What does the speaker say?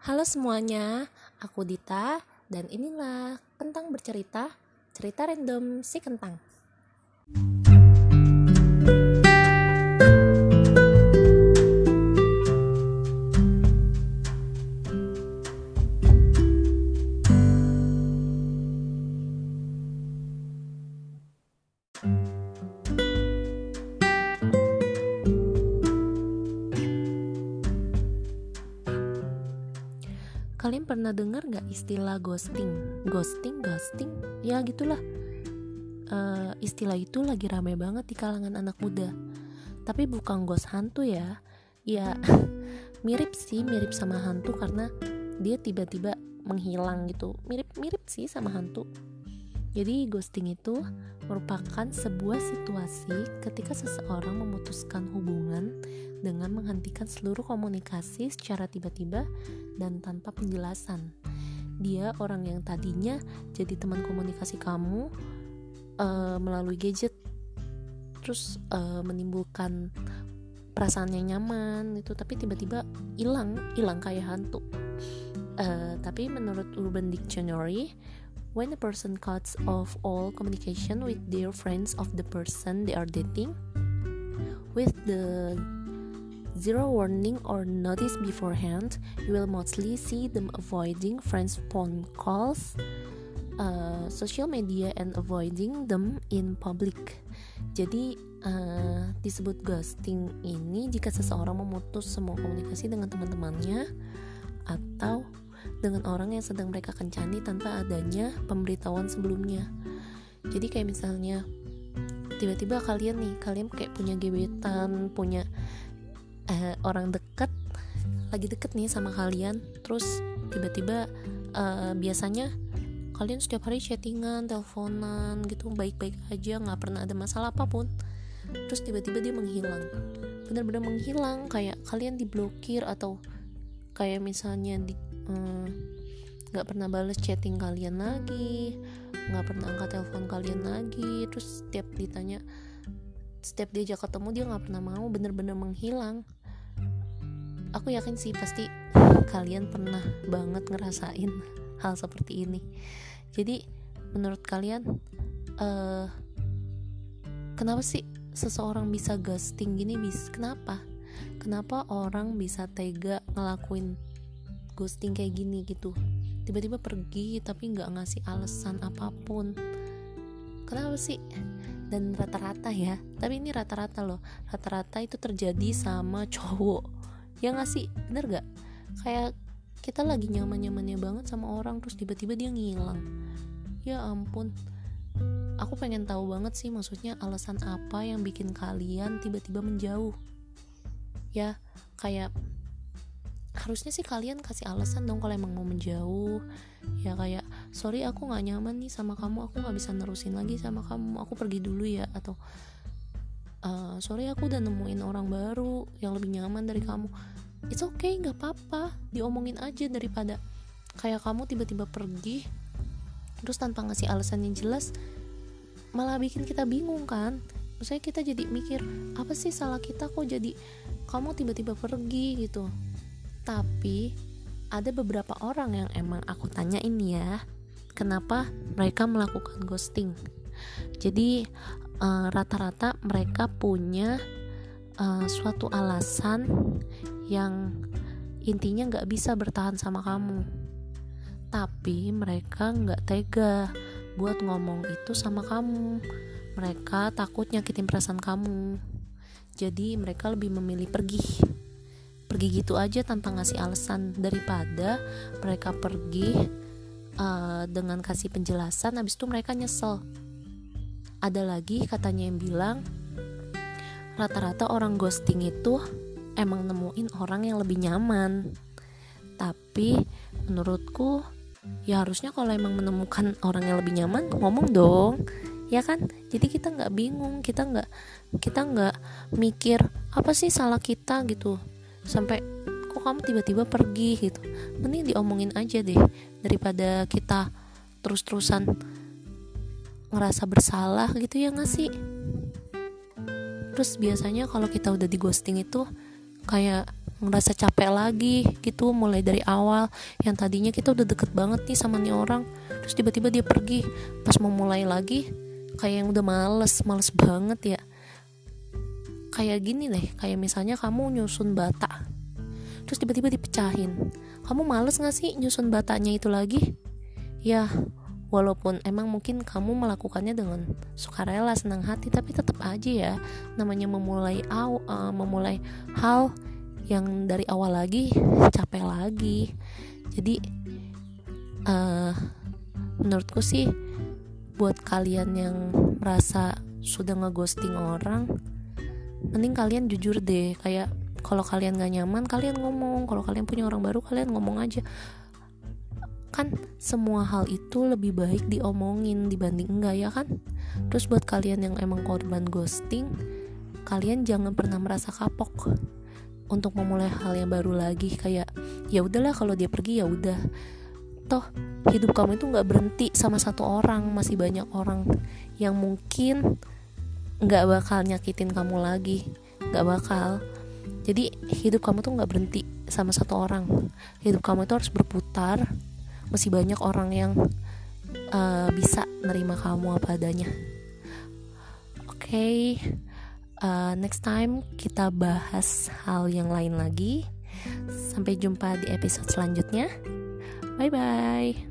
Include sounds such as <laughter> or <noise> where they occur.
Halo semuanya, aku Dita dan inilah Kentang Bercerita, cerita random si Kentang. Kalian pernah dengar nggak istilah ghosting? Ghosting, ghosting, ya gitulah. Uh, istilah itu lagi ramai banget di kalangan anak muda. Tapi bukan ghost hantu ya. Ya <laughs> mirip sih, mirip sama hantu karena dia tiba-tiba menghilang gitu. Mirip-mirip sih sama hantu. Jadi ghosting itu merupakan sebuah situasi ketika seseorang memutuskan hubungan dengan menghentikan seluruh komunikasi secara tiba-tiba dan tanpa penjelasan. Dia orang yang tadinya jadi teman komunikasi kamu uh, melalui gadget, terus uh, menimbulkan perasaan yang nyaman itu, tapi tiba-tiba hilang, hilang kayak hantu. Uh, tapi menurut Urban Dictionary, when a person cuts off all communication with their friends of the person they are dating with the zero warning or notice beforehand you will mostly see them avoiding friends phone calls uh, social media and avoiding them in public. Jadi uh, disebut ghosting ini jika seseorang memutus semua komunikasi dengan teman-temannya atau dengan orang yang sedang mereka kencani tanpa adanya pemberitahuan sebelumnya. Jadi kayak misalnya tiba-tiba kalian nih kalian kayak punya gebetan punya eh, orang deket lagi deket nih sama kalian terus tiba-tiba uh, biasanya kalian setiap hari chattingan teleponan gitu baik-baik aja nggak pernah ada masalah apa pun. Terus tiba-tiba dia menghilang. Benar-benar menghilang kayak kalian diblokir atau kayak misalnya di nggak hmm, pernah balas chatting kalian lagi. Nggak pernah angkat telepon kalian lagi. Terus setiap ditanya setiap diajak ketemu dia nggak pernah mau bener-bener menghilang. Aku yakin sih pasti kalian pernah banget ngerasain <laughs> hal seperti ini. Jadi menurut kalian uh, kenapa sih seseorang bisa ghosting gini bis kenapa? Kenapa orang bisa tega ngelakuin ghosting kayak gini gitu. Tiba-tiba pergi tapi nggak ngasih alasan apa pun. Kenapa sih? Dan rata-rata ya tapi ini rata-rata loh. Rata-rata itu terjadi sama cowok. Ya nggak sih? Bener gak kayak kita lagi nyaman-nyamannya banget sama orang terus tiba-tiba dia ngilang. Ya ampun. Aku pengen tahu banget sih maksudnya alasan apa yang bikin kalian tiba-tiba menjauh. Ya kayak harusnya sih kalian kasih alasan dong kalau emang mau menjauh. Ya kayak sorry aku nggak nyaman nih sama kamu aku nggak bisa nerusin lagi sama kamu aku pergi dulu ya atau uh, sorry aku udah nemuin orang baru yang lebih nyaman dari kamu. It's okay nggak apa-apa diomongin aja daripada kayak kamu tiba-tiba pergi terus tanpa ngasih alasan yang jelas malah bikin kita bingung kan. Maksudnya kita jadi mikir apa sih salah kita kok jadi kamu tiba-tiba pergi? gitu tapi ada beberapa orang yang emang aku tanya ini ya kenapa mereka melakukan ghosting. Jadi eh, rata-rata uh, mereka punya uh, suatu alasan yang intinya nggak bisa bertahan sama kamu. Tapi mereka nggak tega buat ngomong itu sama kamu. Mereka takut nyakitin perasaan kamu. Jadi mereka lebih memilih pergi pergi gitu aja tanpa ngasih alasan daripada mereka pergi uh, dengan kasih penjelasan habis itu mereka nyesel. Ada lagi katanya yang bilang rata-rata orang ghosting itu emang nemuin orang yang lebih nyaman. Tapi menurutku ya harusnya kalau emang menemukan orang yang lebih nyaman ngomong dong ya kan? Jadi kita nggak bingung kita nggak kita nggak mikir apa sih salah kita? gitu sampai kok kamu tiba-tiba pergi? Gitu. Mending diomongin aja deh daripada kita terus-terusan ngerasa bersalah gitu ya gak sih? Terus biasanya kalau kita udah di ghosting itu kayak ngerasa capek lagi gitu mulai dari awal. Yang tadinya kita udah deket banget nih sama nih orang terus tiba-tiba dia pergi. Pas mau mulai lagi kayak yang udah males males banget ya kayak gini deh kayak misalnya kamu nyusun bata terus tiba-tiba dipecahin. Kamu males gak sih nyusun batanya itu lagi? Ya walaupun emang mungkin kamu melakukannya dengan sukarela senang hati tapi tetap aja ya namanya memulai aw, uh, memulai hal yang dari awal lagi capek lagi. Jadi uh, menurutku sih buat kalian yang merasa sudah ngeghosting orang mending kalian jujur deh kayak kalau kalian gak nyaman kalian ngomong. Kalau kalian punya orang baru kalian ngomong aja. Kan semua hal itu lebih baik diomongin dibanding enggak ya kan? Terus buat kalian yang emang korban ghosting kalian jangan pernah merasa kapok untuk memulai hal yang baru lagi. Kayak ya udahlah kalau dia pergi ya udah. Toh hidup kamu itu nggak berhenti sama satu orang. Masih banyak orang yang mungkin nggak bakal nyakitin kamu lagi nggak bakal jadi hidup kamu tuh nggak berhenti sama satu orang hidup kamu itu harus berputar masih banyak orang yang uh, bisa nerima kamu apa adanya oke okay uh, next time kita bahas hal yang lain lagi. Sampai jumpa di episode selanjutnya. Bye bye.